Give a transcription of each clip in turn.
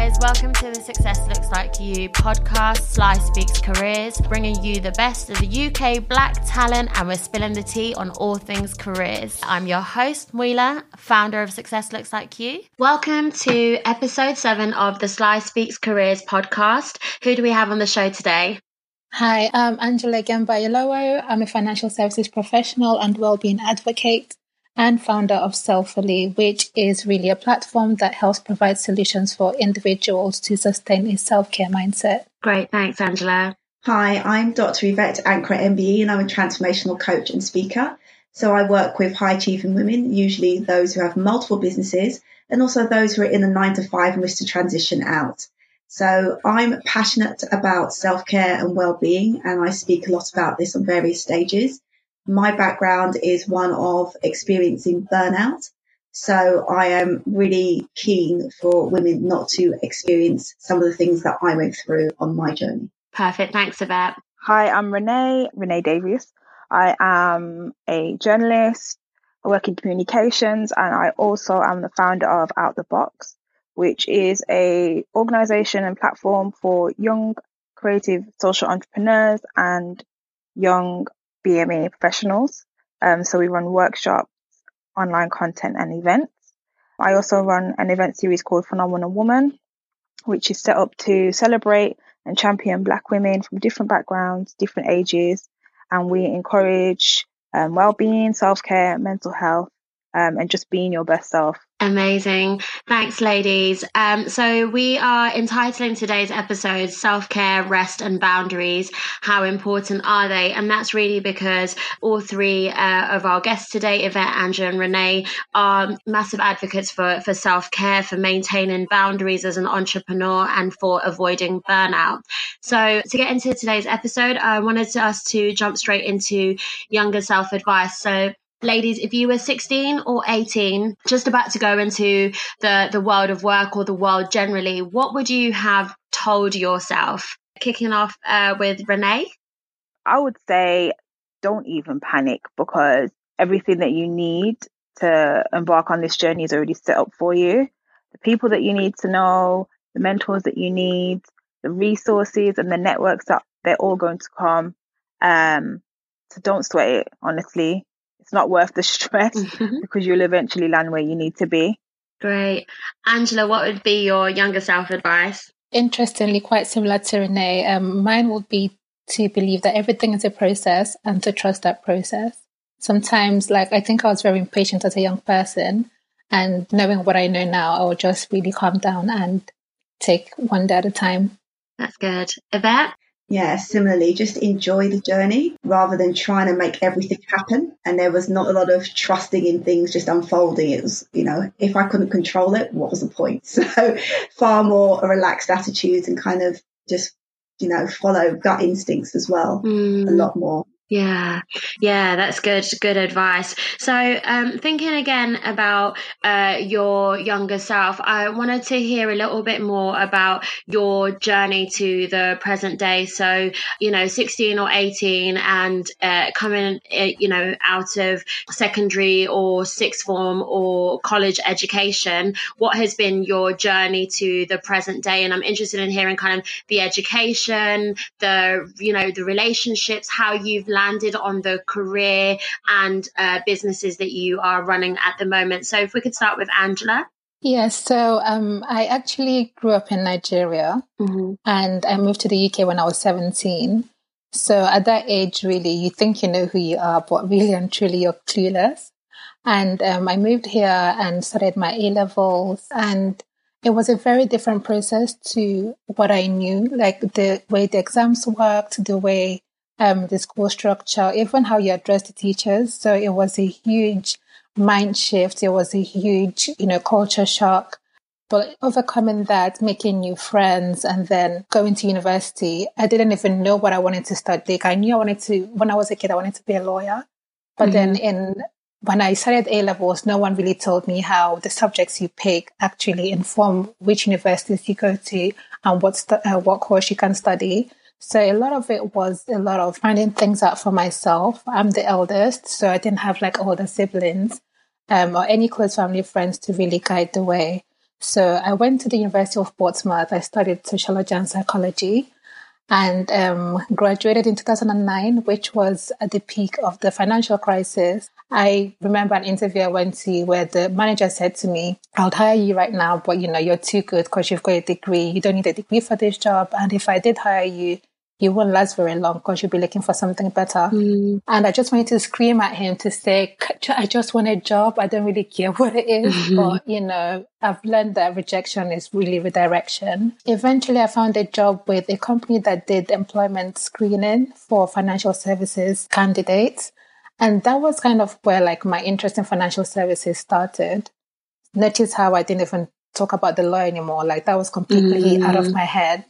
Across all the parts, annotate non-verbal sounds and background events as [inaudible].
guys, welcome to the Success Looks Like You podcast, Sly Speaks Careers, bringing you the best of the UK black talent and we're spilling the tea on all things careers. I'm your host, Muila, founder of Success Looks Like You. Welcome to episode seven of the Sly Speaks Careers podcast. Who do we have on the show today? Hi, I'm Angela Gembayalowo. I'm a financial services professional and well-being advocate and founder of Selfily, which is really a platform that helps provide solutions for individuals to sustain a self care mindset. Great, thanks, Angela. Hi, I'm Dr. Yvette Ankra MBE, and I'm a transformational coach and speaker. So I work with high achieving women, usually those who have multiple businesses, and also those who are in the nine to five and wish to transition out. So I'm passionate about self care and well being, and I speak a lot about this on various stages. My background is one of experiencing burnout. So I am really keen for women not to experience some of the things that I went through on my journey. Perfect. Thanks, Yvette. Hi, I'm Renee, Renee Davies. I am a journalist. I work in communications and I also am the founder of Out the Box, which is a organization and platform for young creative social entrepreneurs and young BME professionals. Um, so we run workshops, online content and events. I also run an event series called Phenomenal Woman, which is set up to celebrate and champion Black women from different backgrounds, different ages, and we encourage um, well-being, self-care, mental health, um, and just being your best self. Amazing. Thanks, ladies. Um, so, we are entitling today's episode Self Care, Rest and Boundaries. How important are they? And that's really because all three uh, of our guests today, Yvette, Angela, and Renee, are massive advocates for, for self care, for maintaining boundaries as an entrepreneur, and for avoiding burnout. So, to get into today's episode, I wanted us to jump straight into younger self advice. So, ladies, if you were 16 or 18, just about to go into the, the world of work or the world generally, what would you have told yourself? Kicking off uh, with Renee? I would say don't even panic because everything that you need to embark on this journey is already set up for you. The people that you need to know, the mentors that you need, the resources and the networks that they're all going to come. Um, so don't sweat it, honestly it's not worth the stress mm-hmm. because you'll eventually land where you need to be. Great. Angela, what would be your younger self advice? Interestingly, quite similar to Renee, um, mine would be to believe that everything is a process and to trust that process. Sometimes, like, I think I was very impatient as a young person, and knowing what I know now, I will just really calm down and take one day at a time. That's good. Yvette? Yeah, similarly, just enjoy the journey rather than trying to make everything happen. And there was not a lot of trusting in things just unfolding. It was, you know, if I couldn't control it, what was the point? [laughs] So far more a relaxed attitude and kind of just, you know, follow gut instincts as well mm. a lot more. Yeah, yeah, that's good. Good advice. So, um, thinking again about uh, your younger self, I wanted to hear a little bit more about your journey to the present day. So, you know, 16 or 18 and uh, coming, uh, you know, out of secondary or sixth form or college education, what has been your journey to the present day? And I'm interested in hearing kind of the education, the, you know, the relationships, how you've landed on the career and uh, businesses that you are running at the moment. So if we could start with Angela. Yes, so um, I actually grew up in Nigeria mm-hmm. and I moved to the UK when I was 17. So at that age, really, you think you know who you are, but really and truly you're clueless. And um, I moved here and started my A levels, and it was a very different process to what I knew, like the way the exams worked, the way um, the school structure, even how you address the teachers. So it was a huge mind shift. It was a huge, you know, culture shock. But overcoming that, making new friends, and then going to university, I didn't even know what I wanted to study. Like I knew I wanted to, when I was a kid, I wanted to be a lawyer. But mm-hmm. then in when I started A levels, no one really told me how the subjects you pick actually inform which universities you go to and what stu- uh, what course you can study. So a lot of it was a lot of finding things out for myself. I'm the eldest, so I didn't have like older siblings um, or any close family friends to really guide the way. So I went to the University of Portsmouth. I studied sociology and psychology and um, graduated in 2009, which was at the peak of the financial crisis. I remember an interview I went to where the manager said to me, I'll hire you right now, but you know, you're too good because you've got a degree. You don't need a degree for this job. And if I did hire you, you won't last very long because you'll be looking for something better. Mm. And I just wanted to scream at him to say, I just want a job. I don't really care what it is. Mm-hmm. But, you know, I've learned that rejection is really redirection. Eventually, I found a job with a company that did employment screening for financial services candidates. And that was kind of where like my interest in financial services started. Notice how I didn't even talk about the law anymore. Like that was completely mm. out of mm. my head.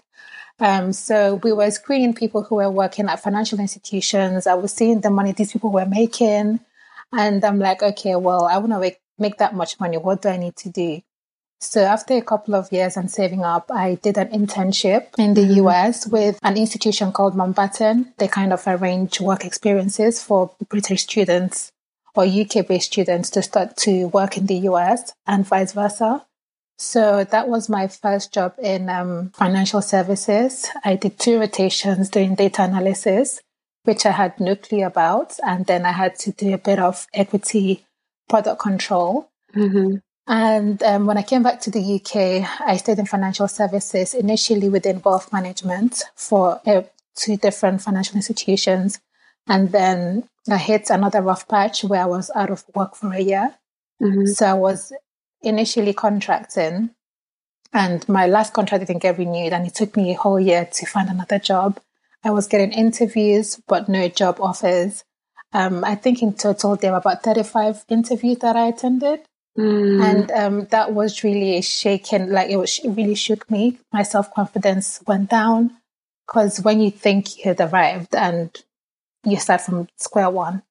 Um, so we were screening people who were working at financial institutions. I was seeing the money these people were making. And I'm like, okay, well, I want to make, make that much money. What do I need to do? So after a couple of years and saving up, I did an internship in the mm-hmm. US with an institution called Mountbatten. They kind of arrange work experiences for British students or UK based students to start to work in the US and vice versa. So that was my first job in um, financial services. I did two rotations doing data analysis, which I had no clue about. And then I had to do a bit of equity product control. Mm-hmm. And um, when I came back to the UK, I stayed in financial services, initially within wealth management for uh, two different financial institutions. And then I hit another rough patch where I was out of work for a year. Mm-hmm. So I was initially contracting and my last contract didn't get renewed and it took me a whole year to find another job. I was getting interviews but no job offers. Um, I think in total there were about 35 interviews that I attended. Mm. And um, that was really shaking like it, was, it really shook me. My self confidence went down because when you think you had arrived and you start from square one,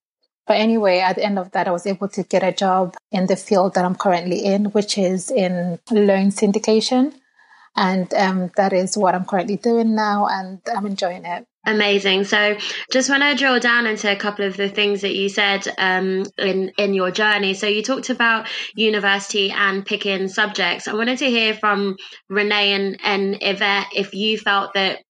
but anyway, at the end of that, I was able to get a job in the field that I'm currently in, which is in loan syndication. And um, that is what I'm currently doing now, and I'm enjoying it. Amazing. So, just want to drill down into a couple of the things that you said um, in in your journey. So, you talked about university and picking subjects. I wanted to hear from Renee and, and Yvette if you felt that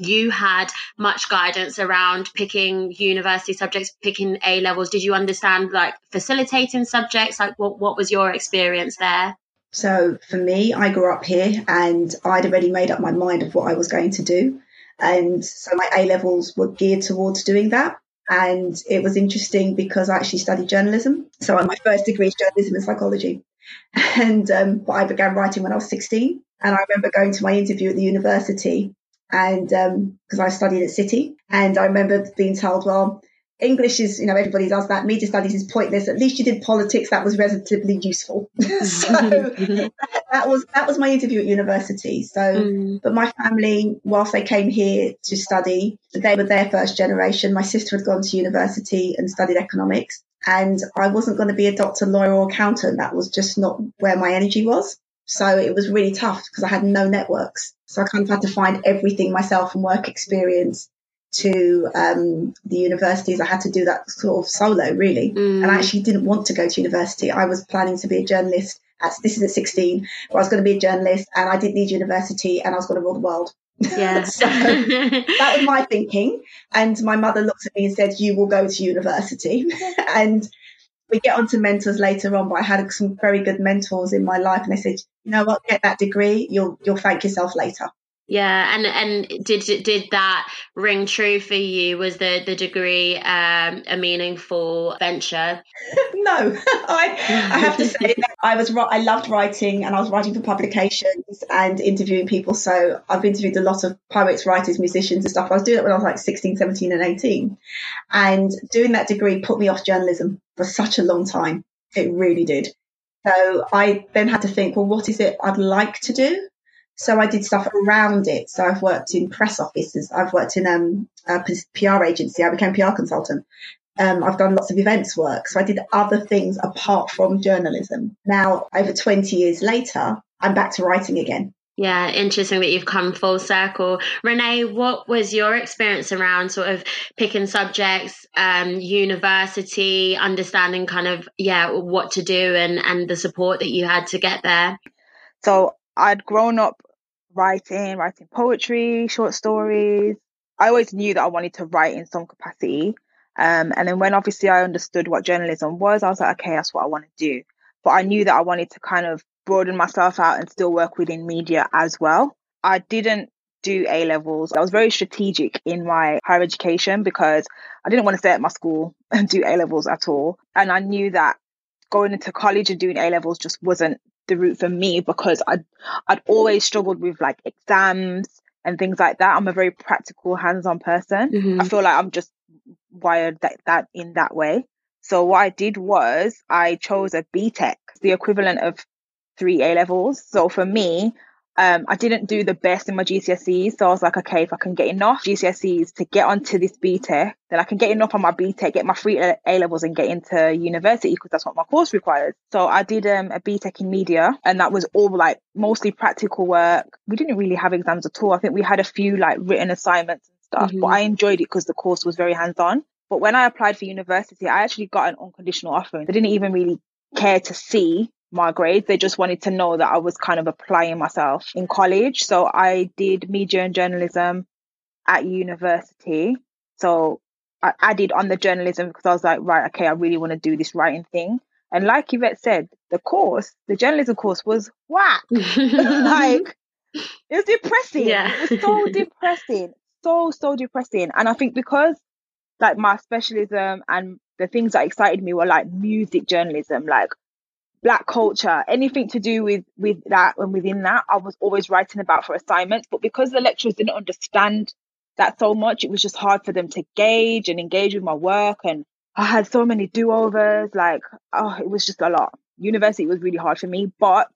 you had much guidance around picking university subjects, picking A levels. Did you understand like facilitating subjects? Like what, what was your experience there? So for me, I grew up here and I'd already made up my mind of what I was going to do. And so my A levels were geared towards doing that. And it was interesting because I actually studied journalism. So my first degree is journalism and psychology. [laughs] And um, but I began writing when I was 16. And I remember going to my interview at the university and because um, I studied at City, and I remember being told, well, English is, you know, everybody does that. Media studies is pointless. At least you did politics. That was relatively useful. [laughs] so that was that was my interview at university. So, mm. but my family, whilst they came here to study, they were their first generation. My sister had gone to university and studied economics, and I wasn't going to be a doctor, lawyer, or accountant. That was just not where my energy was. So it was really tough because I had no networks. So I kind of had to find everything myself from work experience to um, the universities. I had to do that sort of solo, really. Mm. And I actually didn't want to go to university. I was planning to be a journalist. At, this is at 16, where I was going to be a journalist and I didn't need university and I was going to rule the world. Yeah. [laughs] so that was my thinking. And my mother looked at me and said, You will go to university. [laughs] and we get onto mentors later on, but I had some very good mentors in my life, and they said, you know what, get that degree, you'll you'll thank yourself later. Yeah, and and did did that ring true for you? Was the the degree um, a meaningful venture? [laughs] no, [laughs] I I have to say I was I loved writing, and I was writing for publications and interviewing people. So I've interviewed a lot of poets, writers, musicians, and stuff. I was doing that when I was like 16, 17, and 18, and doing that degree put me off journalism for such a long time. It really did. So I then had to think, well, what is it I'd like to do? So I did stuff around it. So I've worked in press offices. I've worked in um, a PR agency. I became PR consultant. Um, I've done lots of events work. So I did other things apart from journalism. Now, over 20 years later, I'm back to writing again. Yeah, interesting that you've come full circle. Renee, what was your experience around sort of picking subjects, um, university, understanding kind of, yeah, what to do and, and the support that you had to get there? So I'd grown up writing, writing poetry, short stories. I always knew that I wanted to write in some capacity. Um, and then when obviously I understood what journalism was, I was like, okay, that's what I want to do. But I knew that I wanted to kind of broaden myself out and still work within media as well. I didn't do A levels. I was very strategic in my higher education because I didn't want to stay at my school [laughs] and do A levels at all. And I knew that going into college and doing A levels just wasn't the route for me because I'd I'd always struggled with like exams and things like that. I'm a very practical, hands-on person. Mm-hmm. I feel like I'm just wired that, that in that way. So what I did was I chose a BTEC, the equivalent of three A levels. So for me, um, I didn't do the best in my GCSEs. So I was like, okay, if I can get enough GCSEs to get onto this BTEC, then I can get enough on my BTEC, get my free A levels and get into university because that's what my course requires. So I did um, a BTEC in media and that was all like mostly practical work. We didn't really have exams at all. I think we had a few like written assignments and stuff, mm-hmm. but I enjoyed it because the course was very hands on. But when I applied for university, I actually got an unconditional offer. They didn't even really care to see my grades. They just wanted to know that I was kind of applying myself in college. So I did media and journalism at university. So I added on the journalism because I was like, right, okay, I really want to do this writing thing. And like Yvette said, the course, the journalism course was whack. [laughs] like, it was depressing. Yeah. It was so [laughs] depressing. So, so depressing. And I think because like my specialism and the things that excited me were like music journalism, like black culture, anything to do with with that and within that, I was always writing about for assignments. But because the lecturers didn't understand that so much, it was just hard for them to gauge and engage with my work. And I had so many do overs, like oh, it was just a lot. University was really hard for me, but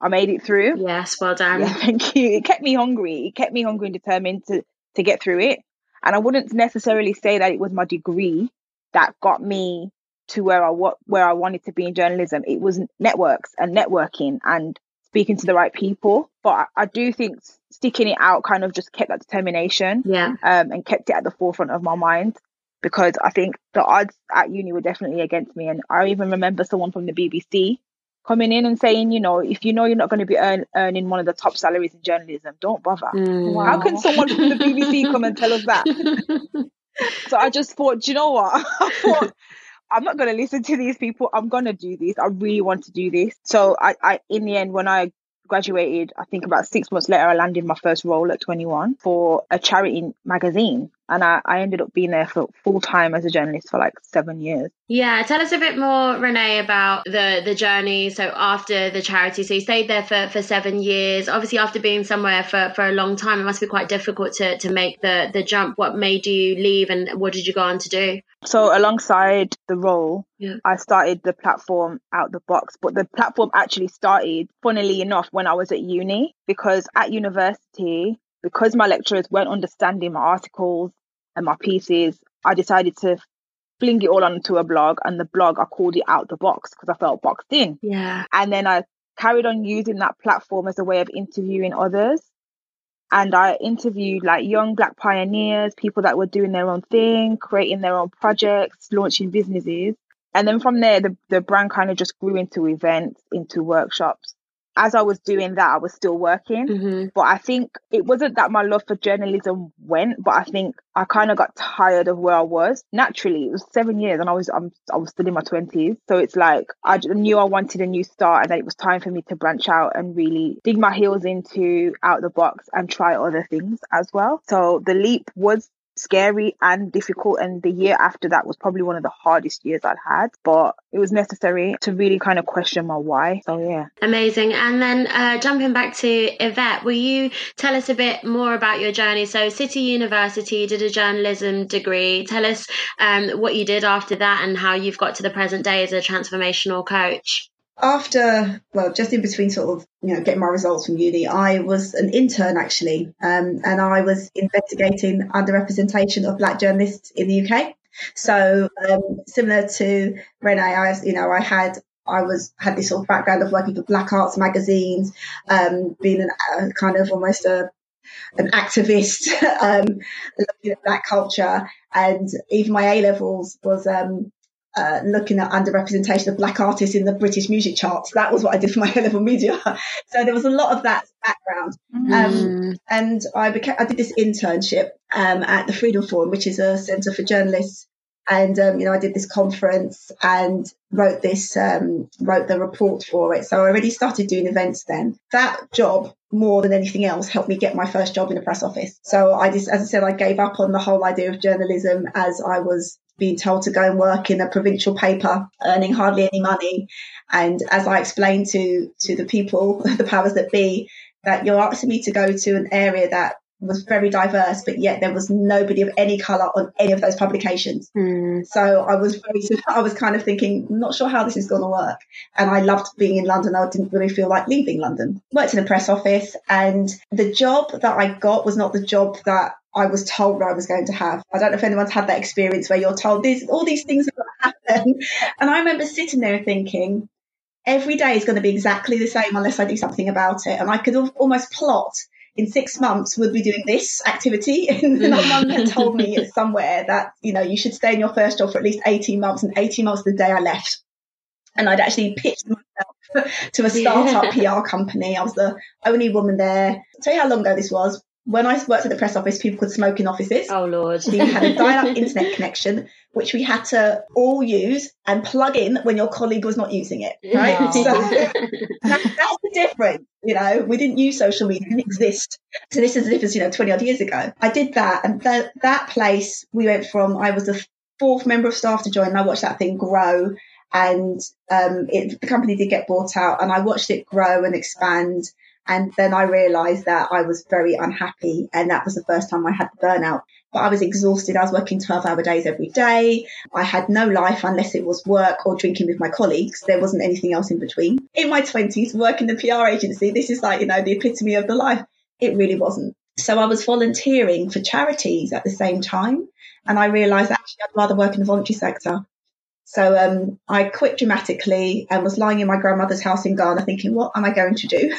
I made it through. Yes, well done. Yeah, [laughs] thank you. It kept me hungry. It kept me hungry and determined to to get through it. And I wouldn't necessarily say that it was my degree that got me to where I what where I wanted to be in journalism. It was networks and networking and speaking to the right people. But I, I do think sticking it out kind of just kept that determination. Yeah. Um, and kept it at the forefront of my mind because I think the odds at uni were definitely against me. And I even remember someone from the BBC coming in and saying, you know, if you know you're not going to be earn, earning one of the top salaries in journalism, don't bother. Mm. Wow. How can someone from the BBC come and tell us that? [laughs] so I just thought, you know what? [laughs] I thought I'm not going to listen to these people. I'm going to do this. I really want to do this. So I, I, in the end, when I graduated, I think about six months later, I landed my first role at 21 for a charity magazine and I, I ended up being there for full time as a journalist for like seven years. Yeah, tell us a bit more, Renee, about the the journey. So after the charity, so you stayed there for, for seven years. Obviously, after being somewhere for, for a long time, it must be quite difficult to, to make the the jump. What made you leave, and what did you go on to do? So alongside the role, yeah. I started the platform out the box, but the platform actually started, funnily enough, when I was at uni because at university because my lecturers weren't understanding my articles and my pieces, I decided to fling it all onto a blog and the blog I called it out the box because I felt boxed in. Yeah. And then I carried on using that platform as a way of interviewing others. And I interviewed like young black pioneers, people that were doing their own thing, creating their own projects, launching businesses. And then from there, the, the brand kind of just grew into events, into workshops as I was doing that, I was still working. Mm-hmm. But I think it wasn't that my love for journalism went, but I think I kind of got tired of where I was. Naturally, it was seven years, and I was I'm, I was still in my twenties, so it's like I knew I wanted a new start, and that it was time for me to branch out and really dig my heels into out the box and try other things as well. So the leap was scary and difficult. And the year after that was probably one of the hardest years I'd had, but it was necessary to really kind of question my why. So, yeah. Amazing. And then uh, jumping back to Yvette, will you tell us a bit more about your journey? So, City University, did a journalism degree. Tell us um, what you did after that and how you've got to the present day as a transformational coach after, well, just in between sort of, you know, getting my results from uni, I was an intern actually, um, and I was investigating underrepresentation of black journalists in the UK. So, um, similar to Renee, I, you know, I had I was had this sort of background of working for Black Arts magazines, um, being an, uh, kind of almost a an activist [laughs] um, looking at black culture, and even my A levels was um, uh, looking at underrepresentation of black artists in the British music charts. That was what I did for my A [laughs] level media. so there was a lot of that background. Mm. Um, and I became, I did this internship um, at the Freedom Forum, which is a centre for journalists. And um, you know, I did this conference and wrote this, um, wrote the report for it. So I already started doing events then. That job more than anything else helped me get my first job in a press office. So I just, as I said, I gave up on the whole idea of journalism as I was being told to go and work in a provincial paper, earning hardly any money. And as I explained to, to the people, [laughs] the powers that be, that you're asking me to go to an area that was very diverse, but yet there was nobody of any colour on any of those publications. Mm. So I was very, [laughs] I was kind of thinking, not sure how this is going to work. And I loved being in London. I didn't really feel like leaving London. Worked in a press office, and the job that I got was not the job that I was told I was going to have. I don't know if anyone's had that experience where you're told these all these things are going to happen. [laughs] And I remember sitting there thinking, every day is going to be exactly the same unless I do something about it. And I could almost plot in six months we'll be doing this activity. [laughs] And someone had told me [laughs] somewhere that, you know, you should stay in your first job for at least 18 months and 18 months the day I left. And I'd actually pitched myself to a startup PR company. I was the only woman there. I'll tell you how long ago this was when I worked at the press office, people could smoke in offices. Oh Lord! we had a [laughs] dial-up internet connection, which we had to all use and plug in when your colleague was not using it. Right? Wow. So [laughs] that, that's the difference. You know, we didn't use social media; it didn't exist. So this is the difference. You know, twenty odd years ago, I did that, and that that place we went from. I was the fourth member of staff to join, and I watched that thing grow. And um, it, the company did get bought out, and I watched it grow and expand and then I realized that I was very unhappy. And that was the first time I had the burnout. But I was exhausted. I was working 12 hour days every day. I had no life unless it was work or drinking with my colleagues. There wasn't anything else in between. In my 20s, working the PR agency, this is like, you know, the epitome of the life. It really wasn't. So I was volunteering for charities at the same time. And I realized actually I'd rather work in the voluntary sector. So um, I quit dramatically and was lying in my grandmother's house in Ghana thinking, what am I going to do?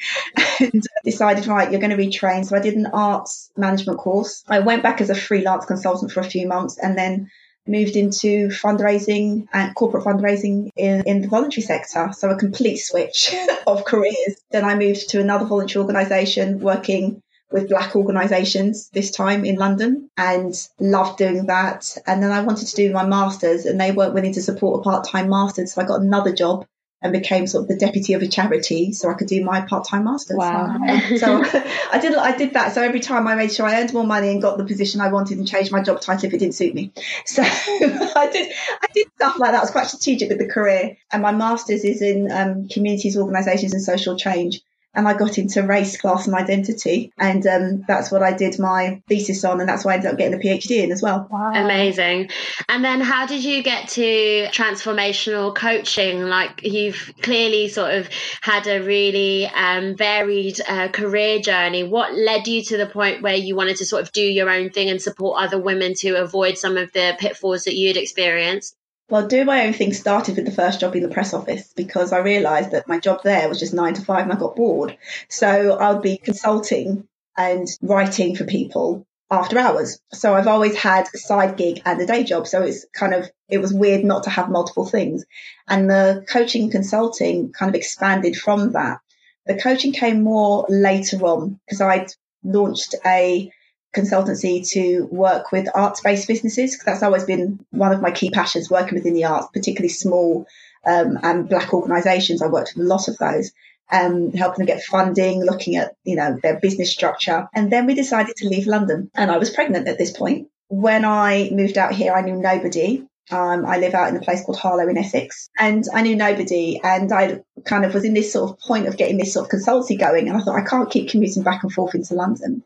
[laughs] and decided, right, you're going to retrain. So I did an arts management course. I went back as a freelance consultant for a few months and then moved into fundraising and corporate fundraising in, in the voluntary sector. So a complete switch [laughs] of careers. Then I moved to another voluntary organisation working with black organisations this time in London and loved doing that. And then I wanted to do my masters and they weren't willing to support a part-time master. So I got another job and became sort of the deputy of a charity so I could do my part-time masters. Wow. [laughs] so [laughs] I did I did that. So every time I made sure I earned more money and got the position I wanted and changed my job title if it didn't suit me. So [laughs] I did I did stuff like that. I was quite strategic with the career. And my masters is in um, communities, organisations and social change and I got into race, class, and identity, and um, that's what I did my thesis on, and that's why I ended up getting a PhD in as well. Wow. Amazing. And then, how did you get to transformational coaching? Like you've clearly sort of had a really um, varied uh, career journey. What led you to the point where you wanted to sort of do your own thing and support other women to avoid some of the pitfalls that you'd experienced? Well, doing my own thing started with the first job in the press office because I realised that my job there was just nine to five and I got bored. So I'd be consulting and writing for people after hours. So I've always had a side gig and a day job. So it's kind of, it was weird not to have multiple things. And the coaching consulting kind of expanded from that. The coaching came more later on because I'd launched a consultancy to work with arts based businesses because that's always been one of my key passions working within the arts, particularly small um, and black organisations. I worked with a lot of those. Um, helping them get funding, looking at you know their business structure, and then we decided to leave London. And I was pregnant at this point. When I moved out here, I knew nobody. Um, I live out in a place called Harlow in Essex, and I knew nobody. And I kind of was in this sort of point of getting this sort of consultancy going, and I thought I can't keep commuting back and forth into London.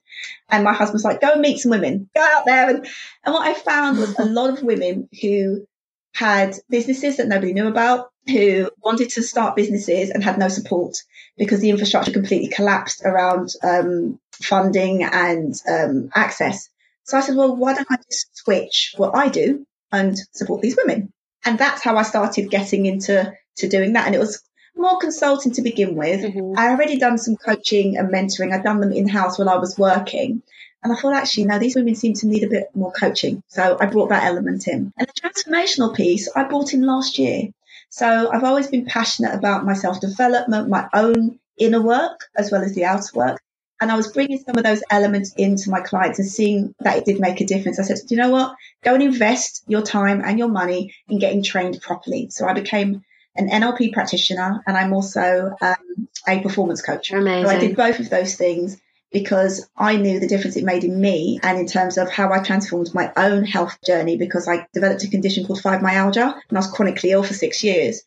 And my husband's like, "Go and meet some women, go out there." And, and what I found was a lot of women who had businesses that nobody knew about, who wanted to start businesses and had no support because the infrastructure completely collapsed around um, funding and um, access. So I said, well, why don't I just switch what I do and support these women. And that's how I started getting into to doing that. And it was more consulting to begin with. Mm-hmm. I already done some coaching and mentoring. I'd done them in house while I was working. And I thought, actually, no, these women seem to need a bit more coaching. So I brought that element in. And the transformational piece I brought in last year. So I've always been passionate about my self development, my own inner work, as well as the outer work. And I was bringing some of those elements into my clients and seeing that it did make a difference. I said, you know what? Go and invest your time and your money in getting trained properly. So I became an NLP practitioner and I'm also um, a performance coach. Amazing. So I did both of those things because I knew the difference it made in me and in terms of how I transformed my own health journey because I developed a condition called fibromyalgia and I was chronically ill for six years.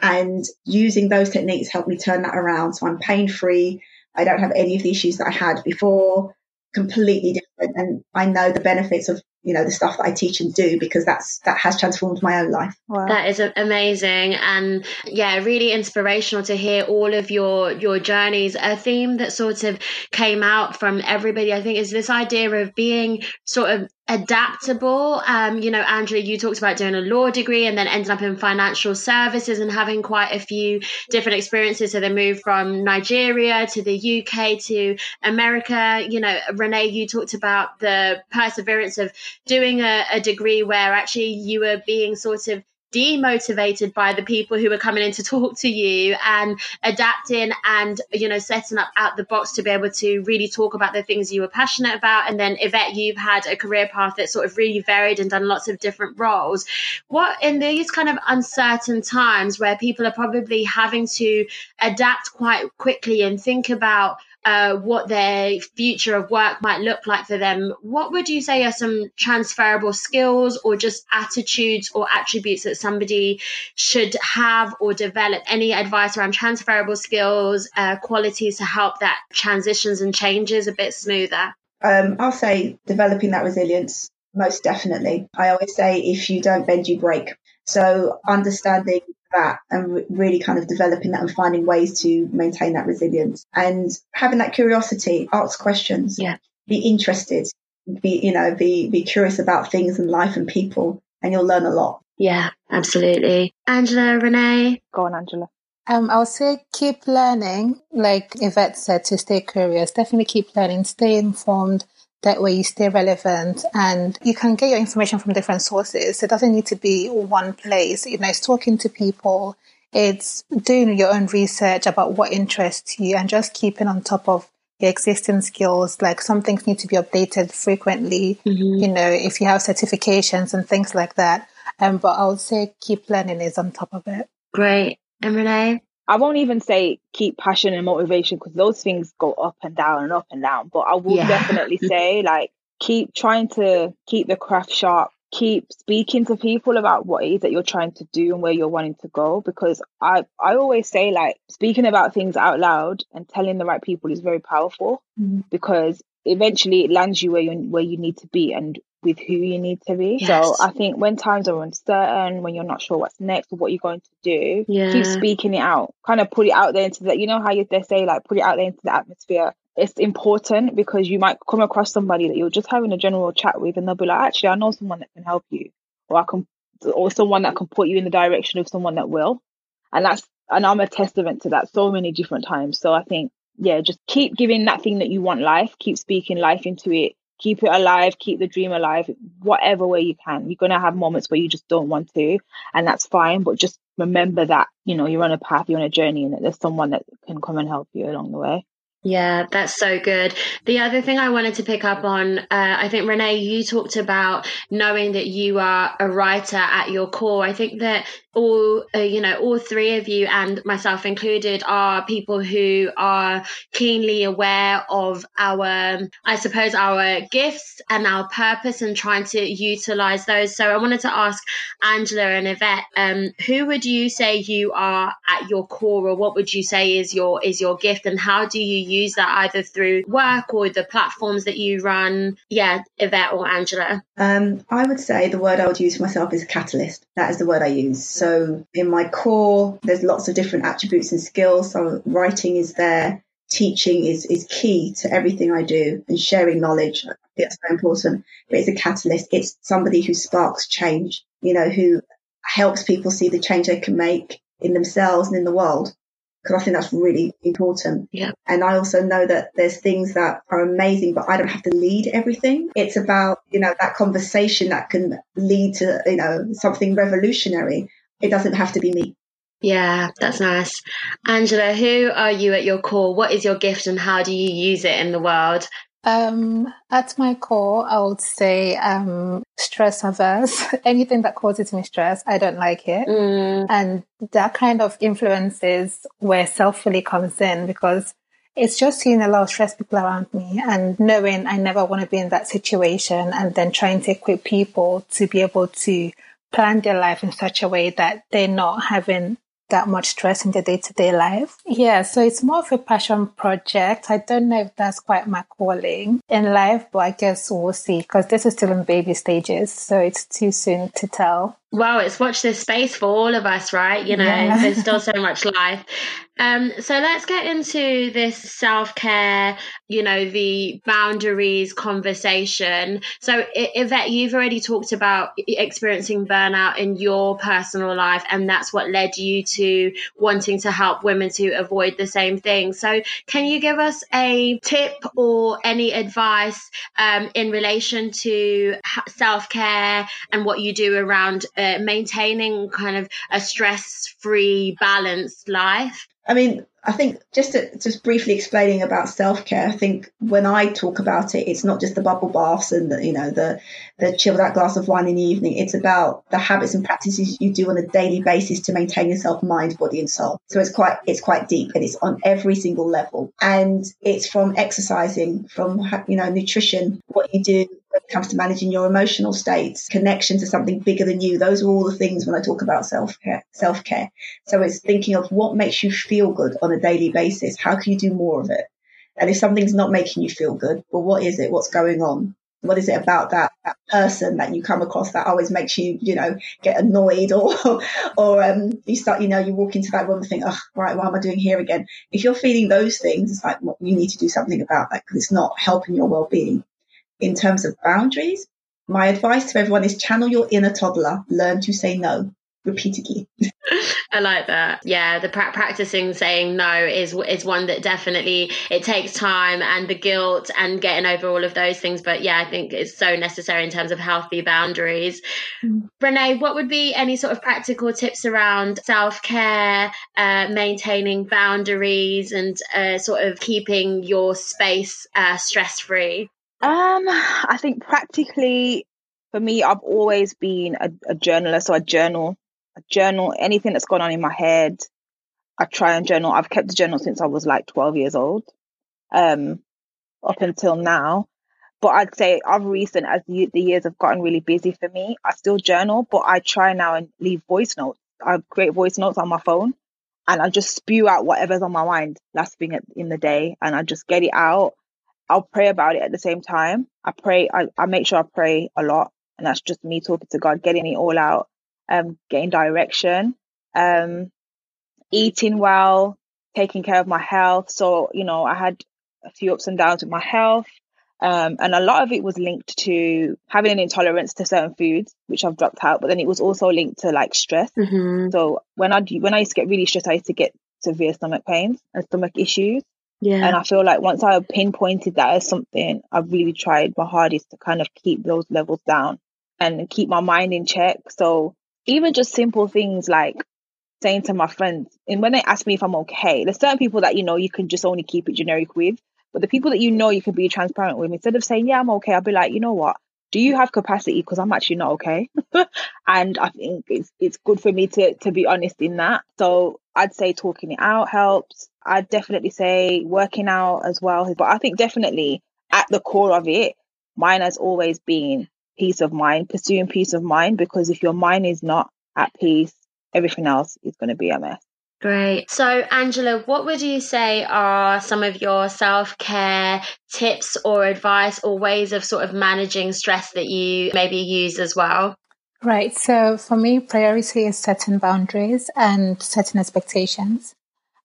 And using those techniques helped me turn that around. So I'm pain free. I don't have any of the issues that I had before, completely different. And I know the benefits of you know the stuff that I teach and do because that's that has transformed my own life. Wow. That is amazing and yeah, really inspirational to hear all of your your journeys. A theme that sort of came out from everybody, I think, is this idea of being sort of adaptable. Um, you know, Angela, you talked about doing a law degree and then ending up in financial services and having quite a few different experiences. So they moved from Nigeria to the UK to America. You know, Renee, you talked about the perseverance of doing a, a degree where actually you were being sort of demotivated by the people who were coming in to [laughs] talk to you and adapting and you know setting up out the box to be able to really talk about the things you were passionate about. And then Yvette you've had a career path that sort of really varied and done lots of different roles. What in these kind of uncertain times where people are probably having to adapt quite quickly and think about uh, what their future of work might look like for them, what would you say are some transferable skills or just attitudes or attributes that somebody should have or develop? Any advice around transferable skills, uh, qualities to help that transitions and changes a bit smoother? Um, I'll say developing that resilience, most definitely. I always say if you don't bend, you break. So understanding that and really kind of developing that and finding ways to maintain that resilience and having that curiosity, ask questions, yeah. be interested, be, you know, be, be curious about things and life and people and you'll learn a lot. Yeah, absolutely. Angela, Renee. Go on, Angela. Um, I would say keep learning, like Yvette said, to stay curious. Definitely keep learning, stay informed, that way you stay relevant and you can get your information from different sources. It doesn't need to be one place. You know, it's talking to people. It's doing your own research about what interests you and just keeping on top of your existing skills. Like some things need to be updated frequently. Mm-hmm. You know, if you have certifications and things like that. Um, but I would say keep learning is on top of it. Great. And Renee? I won't even say keep passion and motivation because those things go up and down and up and down. But I will yeah. definitely [laughs] say like keep trying to keep the craft sharp, keep speaking to people about what it is that you're trying to do and where you're wanting to go. Because I I always say like speaking about things out loud and telling the right people is very powerful mm-hmm. because eventually it lands you where you where you need to be and with who you need to be. Yes. So I think when times are uncertain, when you're not sure what's next or what you're going to do, yeah. keep speaking it out. Kind of put it out there into the, you know how you, they say like put it out there into the atmosphere. It's important because you might come across somebody that you're just having a general chat with, and they'll be like, actually, I know someone that can help you, or I can, or someone that can put you in the direction of someone that will. And that's, and I'm a testament to that so many different times. So I think, yeah, just keep giving that thing that you want life, keep speaking life into it keep it alive, keep the dream alive, whatever way you can. You're going to have moments where you just don't want to, and that's fine. But just remember that, you know, you're on a path, you're on a journey, and that there's someone that can come and help you along the way. Yeah, that's so good. The other thing I wanted to pick up on, uh, I think Renee, you talked about knowing that you are a writer at your core. I think that all uh, you know all three of you and myself included are people who are keenly aware of our i suppose our gifts and our purpose and trying to utilize those. So i wanted to ask angela and yvette um, who would you say you are at your core or what would you say is your is your gift and how do you use that either through work or the platforms that you run? Yeah yvette or angela. Um, i would say the word i would use for myself is catalyst. That is the word i use so in my core, there's lots of different attributes and skills. So writing is there. Teaching is, is key to everything I do and sharing knowledge. That's so important, but it's a catalyst. It's somebody who sparks change, you know, who helps people see the change they can make in themselves and in the world. because I think that's really important. Yeah. And I also know that there's things that are amazing, but I don't have to lead everything. It's about, you know, that conversation that can lead to, you know, something revolutionary. It doesn't have to be me. Yeah, that's nice. Angela, who are you at your core? What is your gift and how do you use it in the world? Um, at my core, I would say um, stress averse. [laughs] Anything that causes me stress, I don't like it. Mm. And that kind of influences where self fully comes in because it's just seeing a lot of stressed people around me and knowing I never want to be in that situation and then trying to equip people to be able to plan their life in such a way that they're not having that much stress in the day to day life. Yeah, so it's more of a passion project. I don't know if that's quite my calling in life, but I guess we'll see because this is still in baby stages, so it's too soon to tell. Well, it's watch this space for all of us, right? You know, yeah. there's still [laughs] so much life. Um, so let's get into this self care, you know, the boundaries conversation. So, Yvette, you've already talked about experiencing burnout in your personal life, and that's what led you to wanting to help women to avoid the same thing. So, can you give us a tip or any advice um, in relation to self care and what you do around uh, maintaining kind of a stress free, balanced life? I mean, I think just to, just briefly explaining about self care. I think when I talk about it, it's not just the bubble baths and the, you know the the chill that glass of wine in the evening. It's about the habits and practices you do on a daily basis to maintain yourself, mind, body, and soul. So it's quite it's quite deep and it's on every single level. And it's from exercising, from you know nutrition, what you do when it comes to managing your emotional states, connection to something bigger than you. Those are all the things when I talk about self care. Self care. So it's thinking of what makes you feel good on a daily basis. How can you do more of it? And if something's not making you feel good, well, what is it? What's going on? What is it about that, that person that you come across that always makes you, you know, get annoyed [laughs] or, or, um, you start, you know, you walk into that room and think, oh, right, what am I doing here again? If you're feeling those things, it's like, well, you need to do something about that because it's not helping your well-being in terms of boundaries, my advice to everyone is channel your inner toddler, learn to say no repeatedly. [laughs] I like that. Yeah, the pra- practicing saying no is is one that definitely it takes time and the guilt and getting over all of those things. But yeah, I think it's so necessary in terms of healthy boundaries. Mm. Renee, what would be any sort of practical tips around self care, uh, maintaining boundaries, and uh, sort of keeping your space uh, stress free? Um, I think practically for me, I've always been a, a journalist or a journal, journal, anything that's gone on in my head. I try and journal. I've kept a journal since I was like 12 years old, um, up until now. But I'd say of recent, as the, the years have gotten really busy for me, I still journal, but I try now and leave voice notes. I create voice notes on my phone and I just spew out whatever's on my mind last thing in the day and I just get it out I'll pray about it at the same time. I pray, I, I make sure I pray a lot. And that's just me talking to God, getting it all out, um, getting direction, um, eating well, taking care of my health. So, you know, I had a few ups and downs with my health. Um, and a lot of it was linked to having an intolerance to certain foods, which I've dropped out. But then it was also linked to like stress. Mm-hmm. So when I when I used to get really stressed, I used to get severe stomach pains and stomach issues. Yeah. And I feel like once I pinpointed that as something, I've really tried my hardest to kind of keep those levels down and keep my mind in check. So even just simple things like saying to my friends, and when they ask me if I'm okay, there's certain people that you know you can just only keep it generic with. But the people that you know you can be transparent with, instead of saying, Yeah, I'm okay, I'll be like, you know what? Do you have capacity? Because I'm actually not okay. [laughs] and I think it's it's good for me to to be honest in that. So I'd say talking it out helps. I'd definitely say working out as well. But I think definitely at the core of it, mine has always been peace of mind, pursuing peace of mind, because if your mind is not at peace, everything else is going to be a mess. Great. So, Angela, what would you say are some of your self care tips or advice or ways of sort of managing stress that you maybe use as well? Right. So, for me, priority is setting boundaries and setting expectations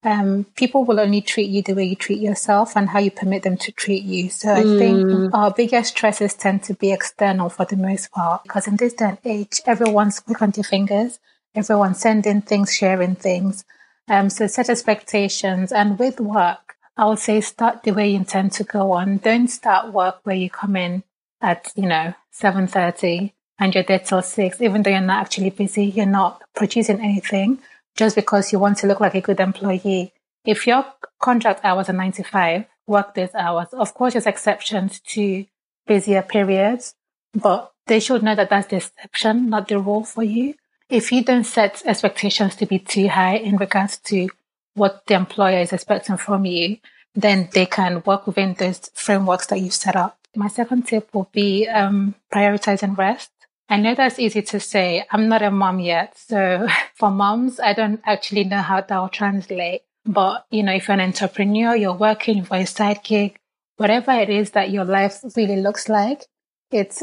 um, people will only treat you the way you treat yourself and how you permit them to treat you. So I mm. think our biggest stresses tend to be external for the most part because in this day and age, everyone's quick on their fingers, everyone's sending things, sharing things. Um, so set expectations. And with work, I would say start the way you intend to go on. Don't start work where you come in at, you know, 7.30 and you're there till 6, even though you're not actually busy, you're not producing anything just because you want to look like a good employee. If your contract hours are 95, work those hours. Of course, there's exceptions to busier periods, but they should know that that's the exception, not the rule for you. If you don't set expectations to be too high in regards to what the employer is expecting from you, then they can work within those frameworks that you've set up. My second tip will be um, prioritizing rest. I know that's easy to say. I'm not a mom yet. So [laughs] for moms, I don't actually know how that will translate. But, you know, if you're an entrepreneur, you're working for a side gig, whatever it is that your life really looks like, it's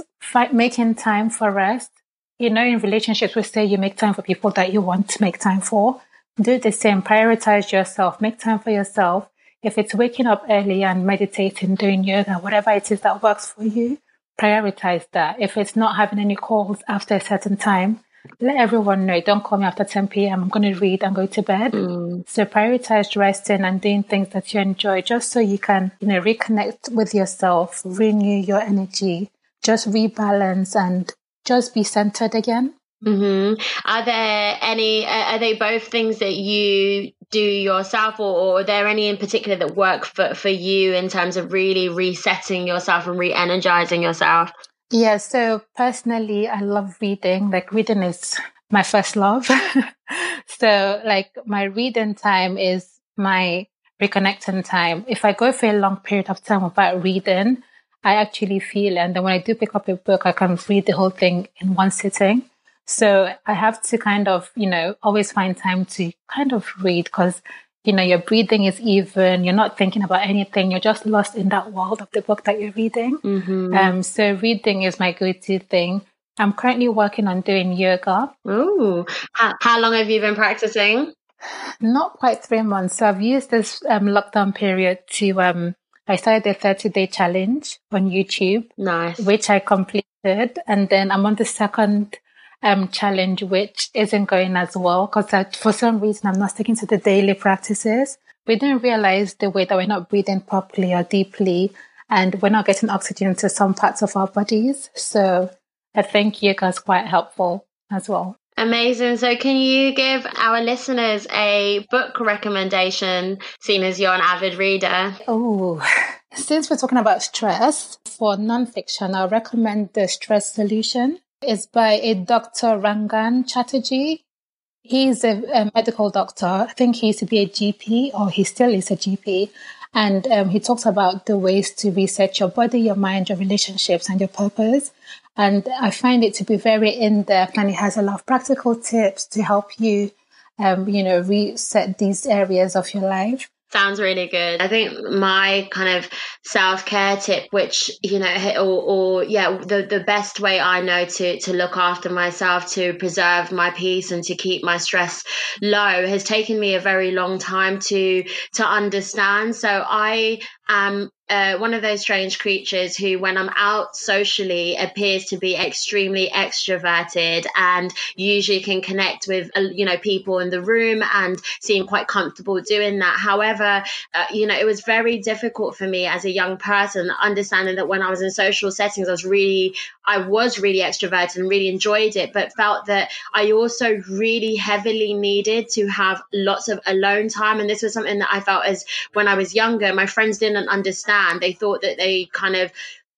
making time for rest. You know, in relationships, we say you make time for people that you want to make time for. Do the same. Prioritize yourself. Make time for yourself. If it's waking up early and meditating, doing yoga, whatever it is that works for you, prioritize that. If it's not having any calls after a certain time, let everyone know. Don't call me after 10 p.m. I'm going to read and go to bed. Mm. So prioritize resting and doing things that you enjoy just so you can, you know, reconnect with yourself, renew your energy, just rebalance and just be centered again. Mm-hmm. Are there any, are they both things that you do yourself or, or are there any in particular that work for, for you in terms of really resetting yourself and re-energizing yourself? Yeah, so personally, I love reading. Like, reading is my first love. [laughs] so, like, my reading time is my reconnecting time. If I go for a long period of time without reading, I actually feel, and then when I do pick up a book, I can read the whole thing in one sitting. So I have to kind of, you know, always find time to kind of read because you know, your breathing is even, you're not thinking about anything, you're just lost in that world of the book that you're reading. Mm-hmm. Um, so reading is my go-to thing. I'm currently working on doing yoga. Ooh, how, how long have you been practicing? Not quite three months. So I've used this um, lockdown period to, um, I started a 30 day challenge on YouTube. Nice. Which I completed. And then I'm on the second um, challenge, which isn't going as well because for some reason I'm not sticking to the daily practices. We didn't realize the way that we're not breathing properly or deeply and we're not getting oxygen to some parts of our bodies. So I think yoga is quite helpful as well. Amazing. So, can you give our listeners a book recommendation, seeing as you're an avid reader? Oh, [laughs] since we're talking about stress, for nonfiction, I recommend The Stress Solution is by a Dr. Rangan Chatterjee. He's a, a, medical doctor. I think he used to be a GP, or he still is a GP. And um, he talks about the ways to reset your body, your mind, your relationships, and your purpose. And I find it to be very in depth, and he has a lot of practical tips to help you, um, you know, reset these areas of your life. Sounds really good. I think my kind of self care tip, which you know, or, or yeah, the the best way I know to to look after myself, to preserve my peace, and to keep my stress low, has taken me a very long time to to understand. So I am uh, one of those strange creatures who, when I'm out socially, appears to be extremely extroverted and usually can connect with, uh, you know, people in the room and seem quite comfortable doing that. However, uh, you know, it was very difficult for me as a young person, understanding that when I was in social settings, I was really, I was really extroverted and really enjoyed it, but felt that I also really heavily needed to have lots of alone time. And this was something that I felt as when I was younger, my friends didn't understand understand. They thought that they kind of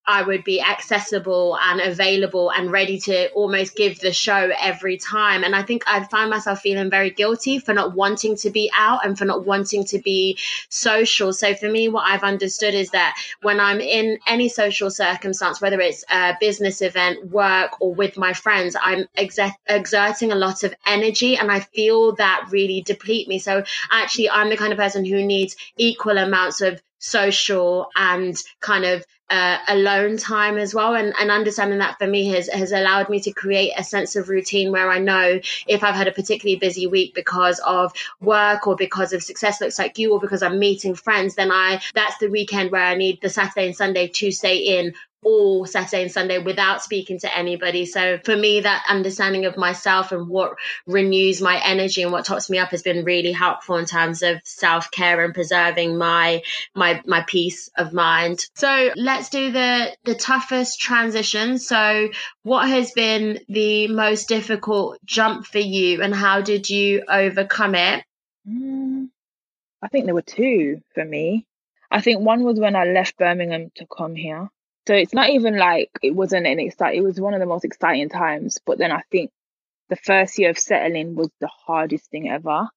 I would be accessible and available and ready to almost give the show every time. And I think I find myself feeling very guilty for not wanting to be out and for not wanting to be social. So for me, what I've understood is that when I'm in any social circumstance, whether it's a business event, work, or with my friends, I'm exerting a lot of energy and I feel that really deplete me. So actually, I'm the kind of person who needs equal amounts of social and kind of uh, alone time as well. And, and understanding that for me has has allowed me to create a sense of routine where I know if I've had a particularly busy week because of work or because of success looks like you or because I'm meeting friends then I that's the weekend where I need the Saturday and Sunday to stay in all Saturday and Sunday without speaking to anybody. So for me, that understanding of myself and what renews my energy and what tops me up has been really helpful in terms of self care and preserving my my my peace of mind. So let's do the the toughest transition. So what has been the most difficult jump for you, and how did you overcome it? Mm, I think there were two for me. I think one was when I left Birmingham to come here. So it's not even like it wasn't an exciting, it was one of the most exciting times. But then I think the first year of settling was the hardest thing ever.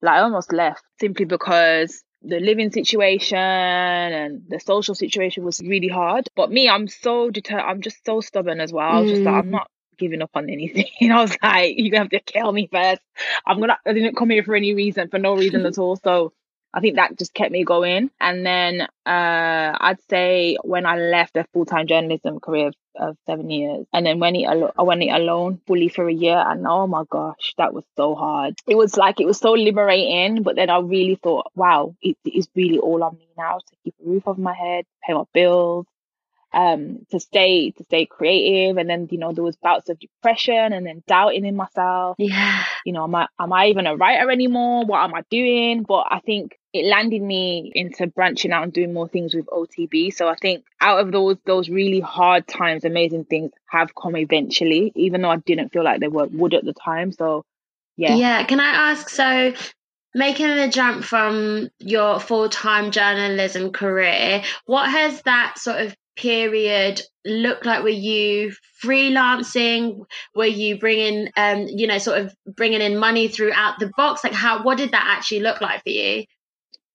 Like I almost left simply because the living situation and the social situation was really hard. But me, I'm so determined. I'm just so stubborn as well. I was just like, I'm mm. not giving up on anything. [laughs] I was like, you're gonna have to kill me first. I'm gonna. I didn't come here for any reason, for no reason at all. So I think that just kept me going. And then uh, I'd say when I left a full time journalism career of, of, seven years, and then when it I went it alone fully for a year, and oh my gosh, that was so hard. It was like it was so liberating, but then I really thought, wow, it is really all on me now to keep a roof over my head, pay my bills, um, to stay to stay creative. And then you know there was bouts of depression and then doubting in myself. Yeah, you know, am I am I even a writer anymore? What am I doing? But I think it landed me into branching out and doing more things with OTB. So I think out of those those really hard times, amazing things have come eventually, even though I didn't feel like they were would at the time. So yeah. Yeah. Can I ask so making the jump from your full-time journalism career, what has that sort of period look like? Were you freelancing? Were you bringing, um, you know, sort of bringing in money throughout the box? Like, how? What did that actually look like for you?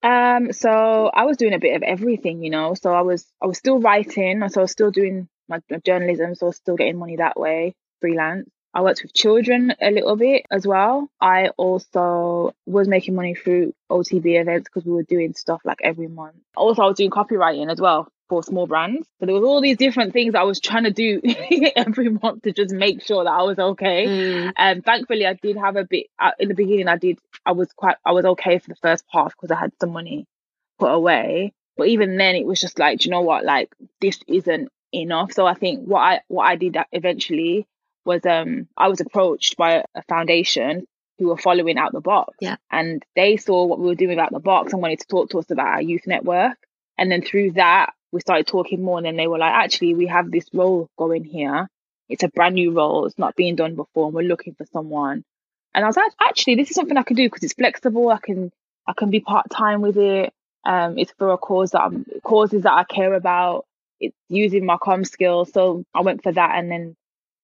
Um, so I was doing a bit of everything, you know. So I was I was still writing, so I was still doing my journalism, so I was still getting money that way, freelance. I worked with children a little bit as well. I also was making money through OTB events because we were doing stuff like every month. Also, I was doing copywriting as well for small brands. So there was all these different things I was trying to do [laughs] every month to just make sure that I was okay. Mm. And thankfully, I did have a bit uh, in the beginning. I did. I was quite. I was okay for the first half because I had some money put away. But even then, it was just like, do you know what? Like this isn't enough. So I think what I what I did eventually was um I was approached by a foundation who were following out the box. Yeah. And they saw what we were doing about the box and wanted to talk to us about our youth network. And then through that, we started talking more and then they were like, actually, we have this role going here. It's a brand new role. It's not being done before and we're looking for someone. And I was like, actually, this is something I can do because it's flexible. I can, I can be part time with it. Um, it's for a cause that I'm, causes that I care about. It's using my com skills. So I went for that and then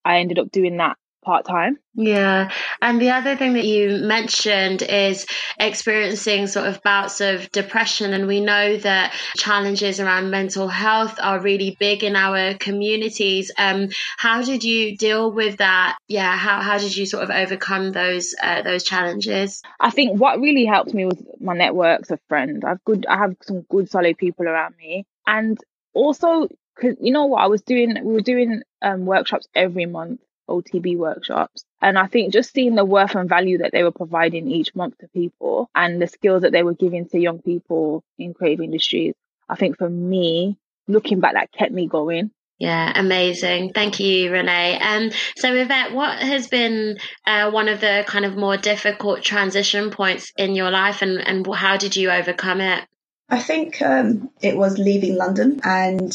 I ended up doing that part time. Yeah. And the other thing that you mentioned is experiencing sort of bouts of depression. And we know that challenges around mental health are really big in our communities. Um, how did you deal with that? Yeah. How, how did you sort of overcome those, uh, those challenges? I think what really helped me was my networks of friends. I've good, I have some good solid people around me. And also, because you know what I was doing, we were doing um, workshops every month OTB workshops. And I think just seeing the worth and value that they were providing each month to people and the skills that they were giving to young people in creative industries, I think for me, looking back, that kept me going. Yeah, amazing. Thank you, Renee. Um, so, Yvette, what has been uh, one of the kind of more difficult transition points in your life and, and how did you overcome it? I think um, it was leaving London and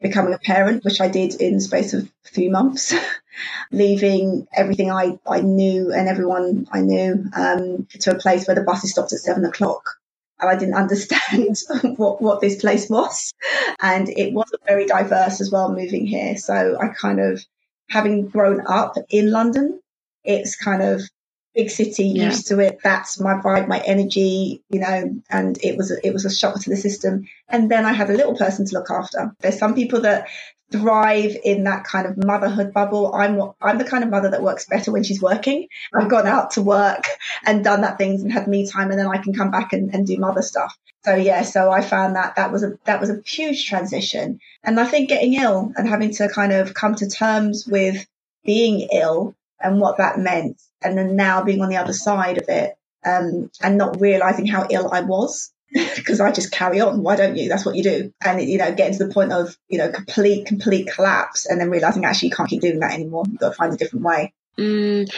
becoming a parent, which I did in the space of three months, [laughs] leaving everything I, I knew and everyone I knew um, to a place where the buses stopped at seven o'clock. And I didn't [laughs] understand [laughs] what, what this place was. And it wasn't very diverse as well moving here. So I kind of, having grown up in London, it's kind of big city, yeah. used to it. That's my vibe, my energy, you know, and it was a, it was a shock to the system. And then I had a little person to look after. There's some people that thrive in that kind of motherhood bubble. I'm I'm the kind of mother that works better when she's working. I've gone out to work and done that things and had me time, and then I can come back and, and do mother stuff. So yeah, so I found that that was a that was a huge transition. And I think getting ill and having to kind of come to terms with being ill and what that meant. And then now being on the other side of it um, and not realizing how ill I was [laughs] because I just carry on. Why don't you? That's what you do. And, you know, getting to the point of, you know, complete, complete collapse and then realizing actually you can't keep doing that anymore. You've got to find a different way. Mm.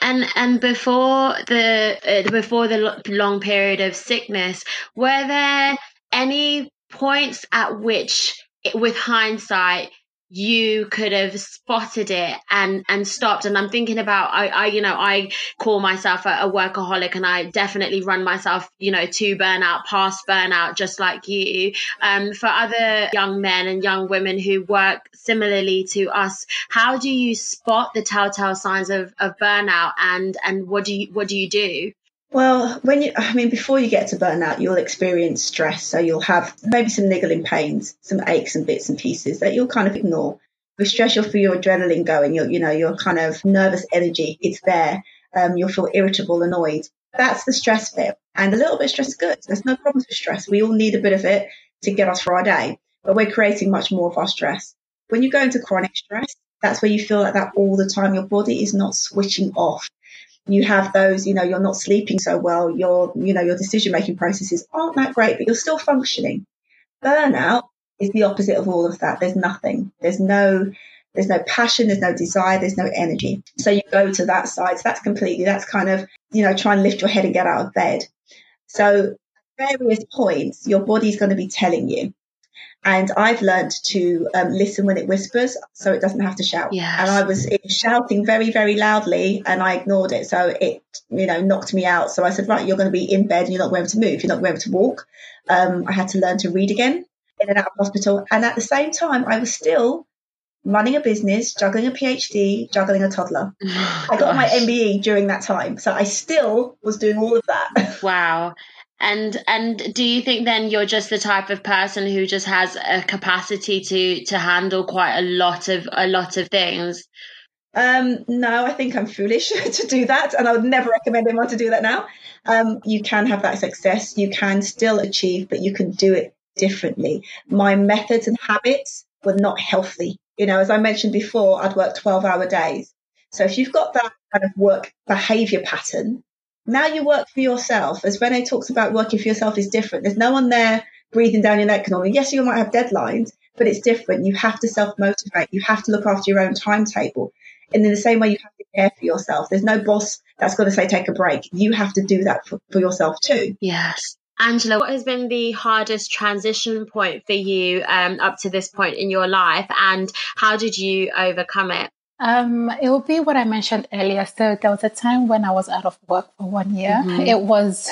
And and before the uh, before the long period of sickness, were there any points at which, with hindsight, you could have spotted it and and stopped. And i'm thinking about i, I you know i call myself a, a, workaholic and i definitely run myself you know to burnout past burnout just like you. Um for other young men and young women who work similarly to us how do you spot the telltale signs of, of burnout and and what do you what do you do well, when you, I mean, before you get to burnout, you'll experience stress. So you'll have maybe some niggling pains, some aches and bits and pieces that you'll kind of ignore. With stress, you'll feel your adrenaline going. You'll, you know, your kind of nervous energy, it's there. Um, you'll feel irritable, annoyed. That's the stress bit. And a little bit of stress is good. There's no problems with stress. We all need a bit of it to get us through our day, but we're creating much more of our stress. When you go into chronic stress, that's where you feel like that all the time. Your body is not switching off you have those, you know, you're not sleeping so well, your, you know, your decision making processes aren't that great, but you're still functioning. Burnout is the opposite of all of that. There's nothing. There's no, there's no passion, there's no desire, there's no energy. So you go to that side. So that's completely, that's kind of, you know, try and lift your head and get out of bed. So various points, your body's going to be telling you, and I've learned to um, listen when it whispers so it doesn't have to shout. Yes. And I was shouting very, very loudly and I ignored it. So it, you know, knocked me out. So I said, right, you're going to be in bed and you're not going to move. You're not going to walk. Um, I had to learn to read again in and out of hospital. And at the same time, I was still running a business, juggling a PhD, juggling a toddler. [laughs] Oh, I got my MBE during that time. So I still was doing all of that. [laughs] Wow. And and do you think then you're just the type of person who just has a capacity to to handle quite a lot of a lot of things? Um, no, I think I'm foolish [laughs] to do that, and I would never recommend anyone to do that now. Um, you can have that success, you can still achieve, but you can do it differently. My methods and habits were not healthy. You know, as I mentioned before, I'd work 12 hour days. So if you've got that kind of work behavior pattern, now you work for yourself. As Renee talks about working for yourself is different. There's no one there breathing down your neck and Yes, you might have deadlines, but it's different. You have to self motivate. You have to look after your own timetable. And in the same way, you have to care for yourself. There's no boss that's going to say, take a break. You have to do that for, for yourself too. Yes. Angela, what has been the hardest transition point for you um, up to this point in your life, and how did you overcome it? Um, it will be what I mentioned earlier. So there was a time when I was out of work for one year. Mm-hmm. It was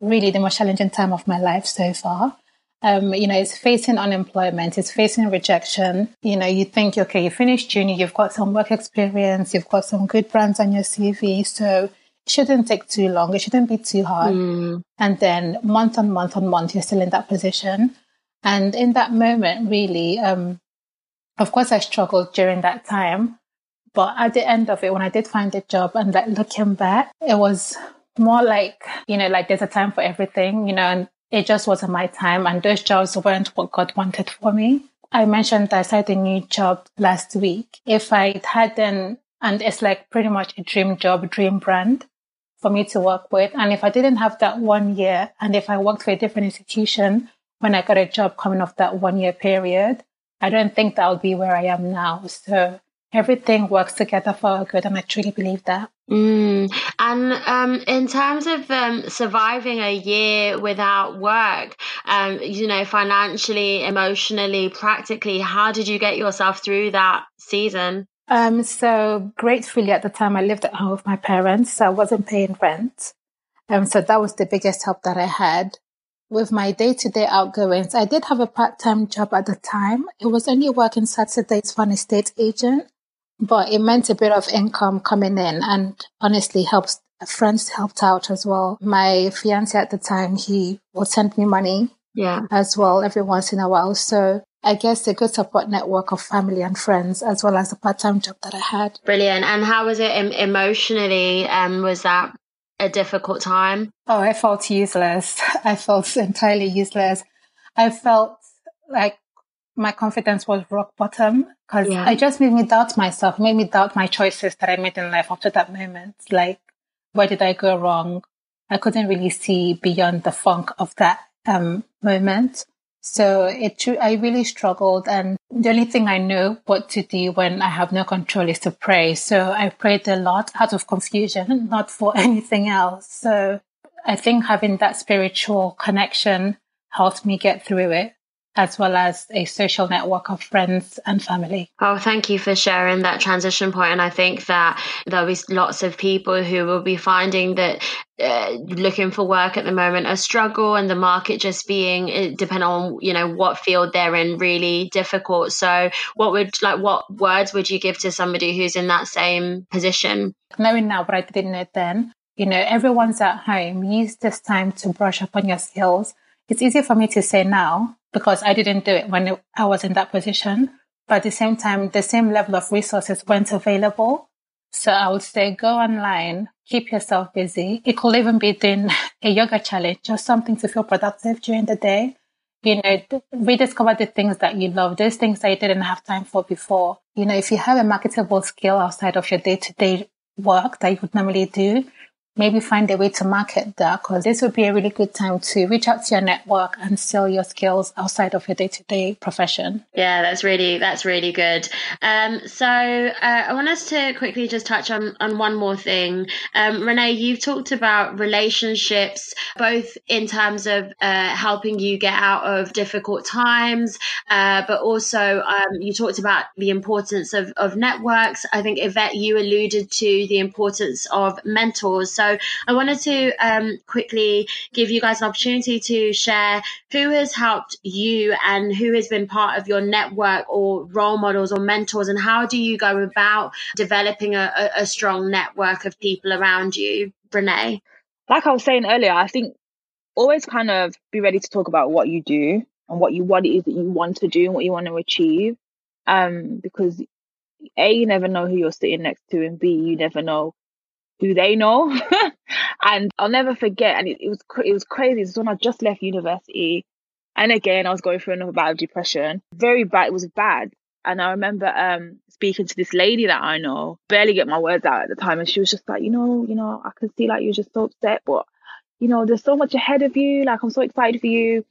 really the most challenging time of my life so far. Um, you know, it's facing unemployment, it's facing rejection. You know, you think, okay, you finished uni, you've got some work experience, you've got some good brands on your CV. So it shouldn't take too long. It shouldn't be too hard. Mm. And then month on month on month, you're still in that position. And in that moment, really, um, of course, I struggled during that time. But at the end of it, when I did find a job and like looking back, it was more like, you know, like there's a time for everything, you know, and it just wasn't my time. And those jobs weren't what God wanted for me. I mentioned I started a new job last week. If I hadn't, and it's like pretty much a dream job, dream brand for me to work with. And if I didn't have that one year, and if I worked for a different institution when I got a job coming off that one year period, I don't think that would be where I am now. So everything works together for our good, and I truly believe that. Mm. And um, in terms of um, surviving a year without work, um, you know, financially, emotionally, practically, how did you get yourself through that season? Um, so gratefully at the time I lived at home with my parents, so I wasn't paying rent. Um, so that was the biggest help that I had with my day to day outgoings, I did have a part time job at the time. It was only working Saturdays for an estate agent, but it meant a bit of income coming in and honestly helps friends helped out as well. My fiance at the time, he would send me money yeah. as well every once in a while. So I guess a good support network of family and friends, as well as the part time job that I had. Brilliant. And how was it emotionally? Um, was that a difficult time? Oh, I felt useless. [laughs] I felt entirely useless. I felt like my confidence was rock bottom because yeah. it just made me doubt myself, made me doubt my choices that I made in life up to that moment. Like, where did I go wrong? I couldn't really see beyond the funk of that um, moment. So it, I really struggled. And the only thing I know what to do when I have no control is to pray. So I prayed a lot out of confusion, [laughs] not for [laughs] anything else. So I think having that spiritual connection helped me get through it as well as a social network of friends and family. Oh, thank you for sharing that transition point. And I think that there'll be lots of people who will be finding that uh, looking for work at the moment a struggle and the market just being uh, depending on you know what field they're in really difficult so what would like what words would you give to somebody who's in that same position knowing now but i didn't know then you know everyone's at home use this time to brush up on your skills it's easy for me to say now because I didn't do it when I was in that position. But at the same time, the same level of resources weren't available. So I would say go online, keep yourself busy. It could even be doing [laughs] a yoga challenge, just something to feel productive during the day. You know, rediscover the things that you love, those things that you didn't have time for before. You know, if you have a marketable skill outside of your day to day work that you would normally do, maybe find a way to market that because this would be a really good time to reach out to your network and sell your skills outside of your day-to-day profession. Yeah that's really that's really good. Um, so uh, i want us to quickly just touch on on one more thing. Um, renee you've talked about relationships both in terms of uh, helping you get out of difficult times uh, but also um, you talked about the importance of, of networks. I think yvette you alluded to the importance of mentors. So so I wanted to um, quickly give you guys an opportunity to share who has helped you and who has been part of your network or role models or mentors, and how do you go about developing a, a strong network of people around you, Renee? Like I was saying earlier, I think always kind of be ready to talk about what you do and what you what it is that you want to do and what you want to achieve. Um, because a you never know who you're sitting next to, and b you never know who they know. [laughs] and I'll never forget. And it, it was it was crazy. It was when I just left university, and again I was going through another bout of depression. Very bad. It was bad. And I remember um, speaking to this lady that I know, barely get my words out at the time, and she was just like, you know, you know, I can see like you're just so upset, but you know, there's so much ahead of you. Like I'm so excited for you.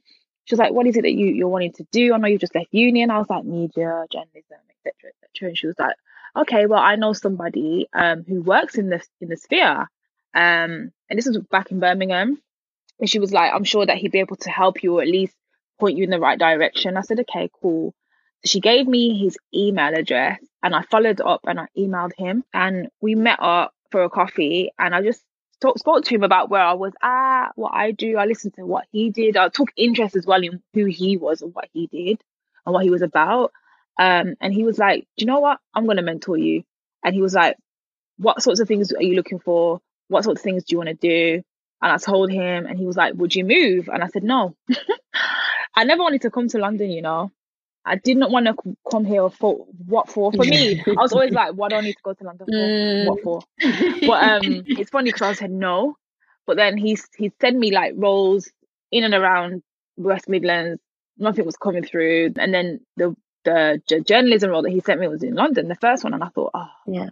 She was like, what is it that you you're wanting to do? I know you just left uni, and I was like, media, journalism, etc., etc. And she was like, okay, well, I know somebody um, who works in this in the sphere, um, and this was back in Birmingham, and she was like, I'm sure that he'd be able to help you or at least point you in the right direction. I said, okay, cool. So she gave me his email address, and I followed up and I emailed him, and we met up for a coffee, and I just talk, spoke to him about where I was at, what I do. I listened to what he did. I took interest as well in who he was and what he did and what he was about. Um, and he was like, Do you know what? I'm going to mentor you. And he was like, What sorts of things are you looking for? What sorts of things do you want to do? And I told him, and he was like, Would you move? And I said, No. [laughs] I never wanted to come to London, you know. I did not want to come here for what for. For me, I was always like, "What do I need to go to London for? Mm. What for?" But um, it's funny because I said no, but then he's he sent me like roles in and around West Midlands. Nothing was coming through, and then the the journalism role that he sent me was in London, the first one, and I thought, oh, yeah.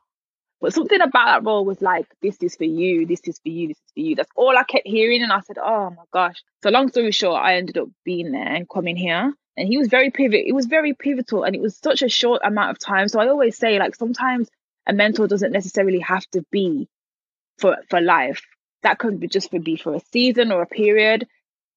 But something about that role was like, this is for you, this is for you, this is for you. That's all I kept hearing, and I said, oh my gosh. So long story short, I ended up being there and coming here, and he was very pivot. It was very pivotal, and it was such a short amount of time. So I always say, like, sometimes a mentor doesn't necessarily have to be for for life. That could be just for be for a season or a period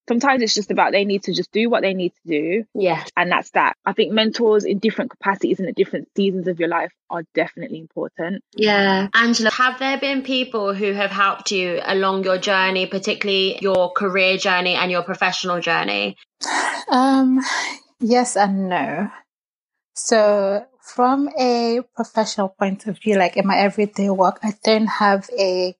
sometimes it's just about they need to just do what they need to do. Yeah. And that's that. I think mentors in different capacities and at different seasons of your life are definitely important. Yeah. Angela, have there been people who have helped you along your journey, particularly your career journey and your professional journey? Um, yes and no. So from a professional point of view, like in my everyday work, I don't have a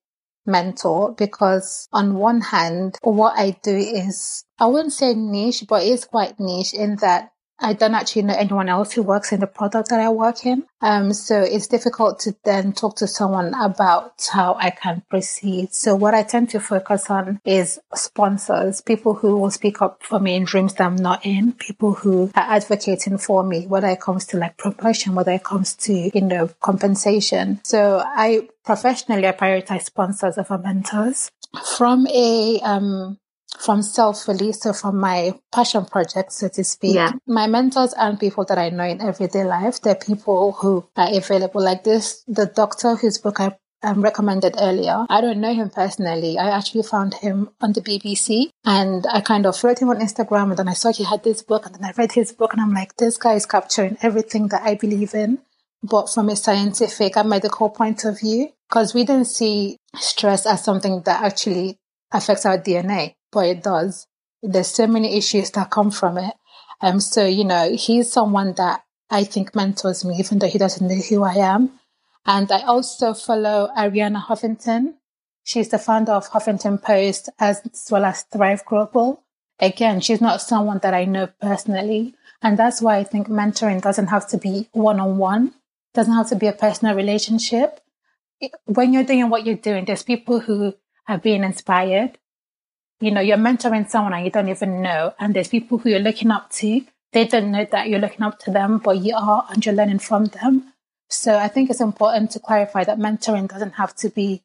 mentor because on one hand, what I do is, I wouldn't say niche, but it's quite niche in that I don't actually know anyone else who works in the product that I work in. Um, so it's difficult to then talk to someone about how I can proceed. So what I tend to focus on is sponsors, people who will speak up for me in rooms that I'm not in, people who are advocating for me, whether it comes to like promotion, whether it comes to, you know, compensation. So I professionally, I prioritize sponsors over mentors. From a, um, from self release, so from my passion project, so to speak. Yeah. My mentors aren't people that I know in everyday life. They're people who are available. Like this, the doctor whose book I um, recommended earlier. I don't know him personally. I actually found him on the BBC and I kind of followed him on Instagram and then I saw he had this book and then I read his book and I'm like, this guy is capturing everything that I believe in, but from a scientific and medical point of view. Because we don't see stress as something that actually affects our DNA but it does. There's so many issues that come from it. Um, so, you know, he's someone that I think mentors me, even though he doesn't know who I am. And I also follow Arianna Huffington. She's the founder of Huffington Post as well as Thrive Global. Again, she's not someone that I know personally. And that's why I think mentoring doesn't have to be one on one, doesn't have to be a personal relationship. When you're doing what you're doing, there's people who are being inspired you know, you're mentoring someone and you don't even know. And there's people who you're looking up to. They don't know that you're looking up to them, but you are and you're learning from them. So I think it's important to clarify that mentoring doesn't have to be,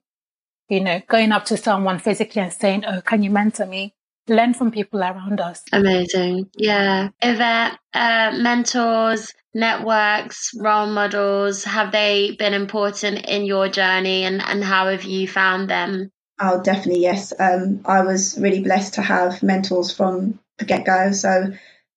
you know, going up to someone physically and saying, Oh, can you mentor me? Learn from people around us. Amazing. Yeah. Yvette, uh, mentors, networks, role models, have they been important in your journey and, and how have you found them? Oh, definitely, yes. Um, I was really blessed to have mentors from the get go. So,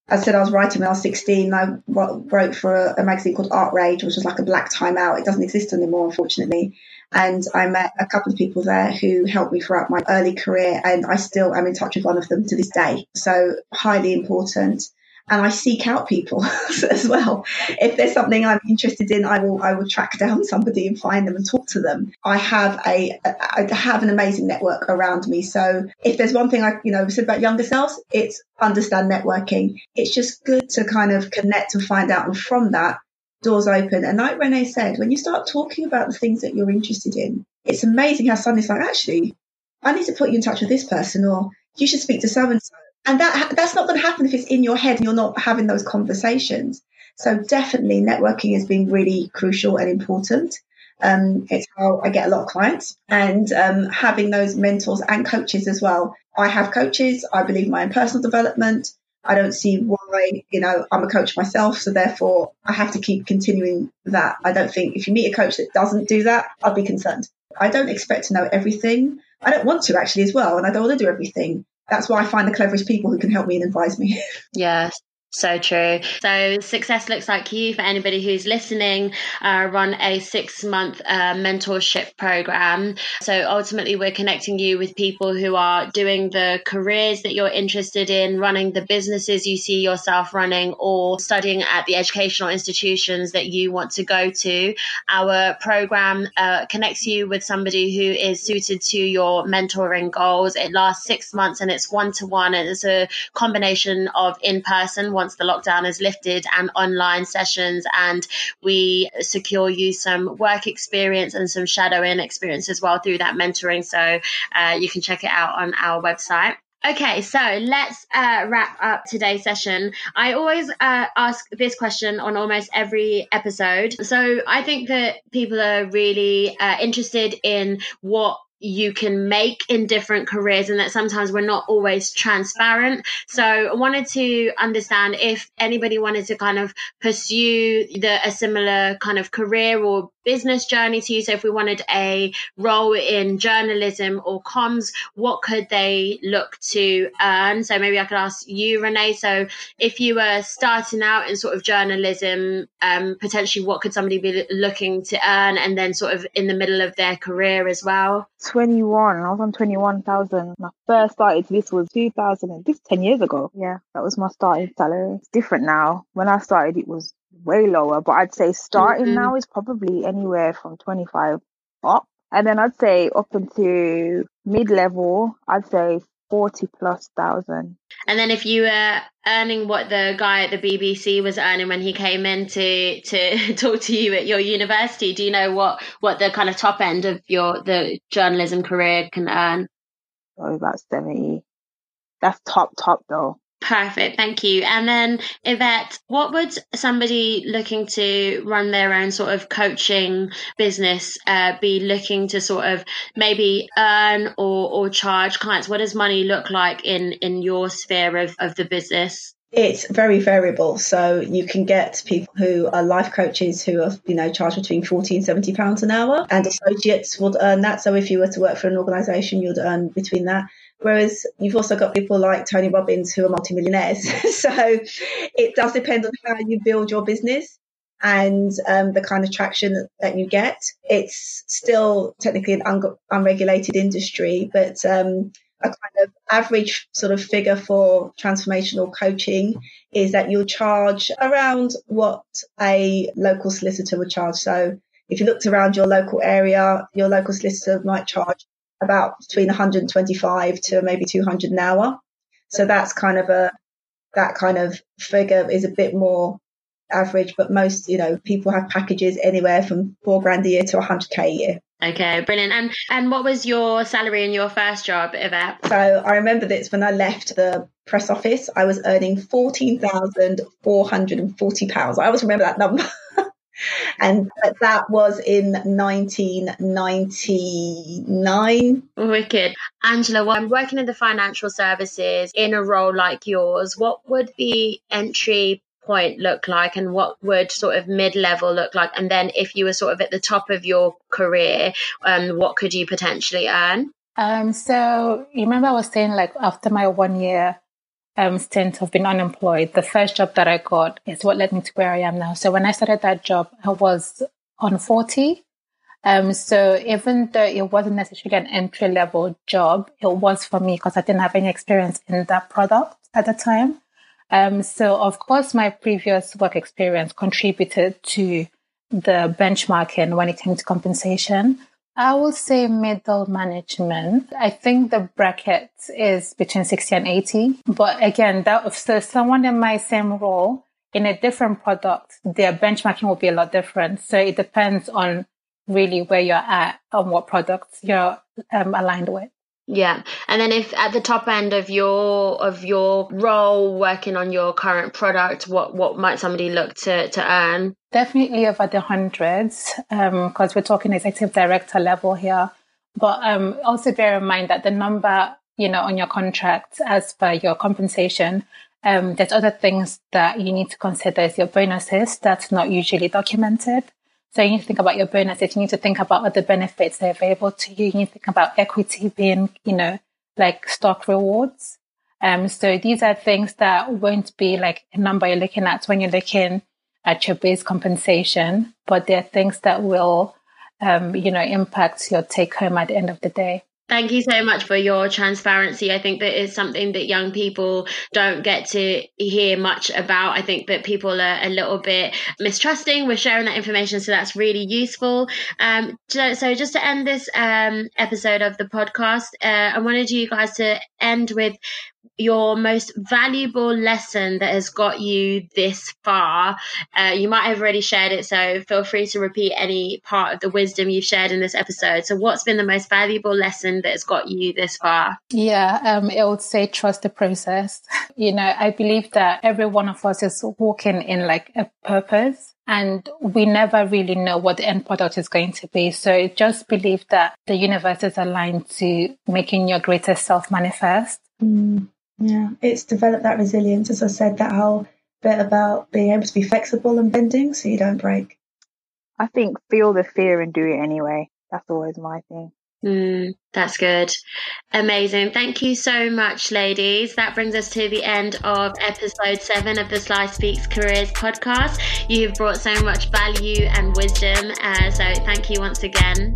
as I said, I was writing when I was 16. I wrote for a, a, magazine called Art Rage, which was like a black time out. It doesn't exist anymore, unfortunately. And I met a couple of people there who helped me throughout my early career, and I still am in touch with one of them to this day. So, highly important and I seek out people [laughs] as well. If there's something I'm interested in, I will I will track down somebody and find them and talk to them. I have a I have an amazing network around me. So if there's one thing I you know said about younger selves, it's understand networking. It's just good to kind of connect and find out, and from that, doors open. And like Renee said, when you start talking about the things that you're interested in, it's amazing how suddenly it's like actually, I need to put you in touch with this person, or you should speak to so and so and that that's not going to happen if it's in your head and you're not having those conversations. So definitely networking has been really crucial and important. Um, it's how I get a lot of clients and um, having those mentors and coaches as well. I have coaches. I believe in my own personal development. I don't see why, you know, I'm a coach myself. So therefore I have to keep continuing that. I don't think if you meet a coach that doesn't do that, I'll be concerned. I don't expect to know everything. I don't want to actually as well. And I don't want to do everything that's why I find the cleverest people who can help me and advise me. [laughs] Yes, so true. So success looks like you for anybody who's listening. Uh, run a six month uh, mentorship program. So ultimately, we're connecting you with people who are doing the careers that you're interested in, running the businesses you see yourself running, or studying at the educational institutions that you want to go to. Our program uh, connects you with somebody who is suited to your mentoring goals. It lasts six months and it's one to one, and it's a combination of in person once the lockdown is lifted and online sessions. And we secure you some work experience and some shadowing experience as well through that mentoring. So uh, you can check it out on our website. Okay, so let's uh, wrap up today's session. I always uh, ask this question on almost every episode. So I think that people are really uh, interested in what you can make in different careers and that sometimes we're not always transparent. So I wanted to understand if anybody wanted to kind of pursue the a similar kind of career or business journey to you. So if we wanted a role in journalism or comms, what could they look to earn? So maybe I could ask you, Renee. So if you were starting out in sort of journalism, um, potentially what could somebody be looking to earn and then sort of in the middle of their career as well? 21. I was on 21,000. My first started, this was 2000, this 10 years ago. Yeah, that was my starting salary. It's different now. When I started, it was way lower, but I'd say starting mm-hmm. now is probably anywhere from 25 up. And then I'd say up into mid level, I'd say 40 plus thousand. And then if you were earning what the guy at the BBC was earning when he came in to to [laughs] talk to you at your university, do you know what what the kind of top end of your the journalism career can earn? Oh, about 70. That's top top though. Perfect, thank you. And then, Yvette, what would somebody looking to run their own sort of coaching business uh, be looking to sort of maybe earn or, or charge clients? What does money look like in, in your sphere of, of the business? It's very variable. So you can get people who are life coaches who are, you know, charged between 40 and 70 pounds an hour and associates would earn that. So if you were to work for an organization, you'd earn between that. Whereas you've also got people like Tony Robbins who are multimillionaires. [laughs] so it does depend on how you build your business and um, the kind of traction that, you get. It's still technically an un- unregulated industry, but um, a kind of average sort of figure for transformational coaching is that you'll charge around what a local solicitor would charge. So if you looked around your local area, your local solicitor might charge about between 125 to maybe 200 an hour. So that's kind of a, that kind of figure is a bit more average, but most, you know, people have packages anywhere from four grand a year to 100k a year. Okay, brilliant. And and what was your salary in your first job, Yvette? So I remember this when I left the press office, I was earning fourteen thousand four hundred and forty pounds. I always remember that number. [laughs] and that was in 1999. Wicked. Angela, well, I'm working in the financial services in a role like yours. What would the entry point look like and what would sort of mid-level look like and then if you were sort of at the top of your career um, what could you potentially earn um, so you remember i was saying like after my one year um, stint of being unemployed, the first job that I got is what led me to where I am now. So when I started that job, I was on 40. Um, so even though it wasn't necessarily an entry level job, it was for me because I didn't have any experience in that product at the time. Um, so of course, my previous work experience contributed to the benchmarking when it came to compensation. I would say middle management. I think the bracket is between 60 and 80. But again, that so someone in my same role in a different product, their benchmarking will be a lot different. So it depends on really where you're at and what products you're um, aligned with. Yeah. And then if at the top end of your of your role working on your current product, what what might somebody look to to earn? Definitely over the hundreds, because um, we're talking executive director level here. But um, also bear in mind that the number, you know, on your contract as per your compensation, um, there's other things that you need to consider as your bonuses that's not usually documented. So you need to think about your bonuses. You need to think about other benefits that are available to you. You need to think about equity being, you know, like stock rewards. Um, so these are things that won't be like a number you're looking at when you're looking at your base compensation, but they're things that will, um, you know, impact your take home at the end of the day. Thank you so much for your transparency. I think that is something that young people don't get to hear much about. I think that people are a little bit mistrusting. We're sharing that information, so that's really useful. Um, so, just to end this um, episode of the podcast, uh, I wanted you guys to end with your most valuable lesson that has got you this far. Uh, you might have already shared it, so feel free to repeat any part of the wisdom you've shared in this episode. So, what's been the most valuable lesson that has got you this far? Yeah, um, I would say trust the process. [laughs] You know, I believe that every one of us is walking in like a purpose and we never really know what the end product is going to be. So just believe that the universe is aligned to making your greatest self manifest. Mm. Yeah, it's developed that resilience, as I said, that whole bit about being able to be flexible and bending so you don't break. I think feel the fear and do it anyway. That's always my thing. Mm, that's good. Amazing. Thank you so much, ladies. That brings us to the end of episode seven of the Sly Speaks Careers podcast. You've brought so much value and wisdom. Uh, so thank you once again.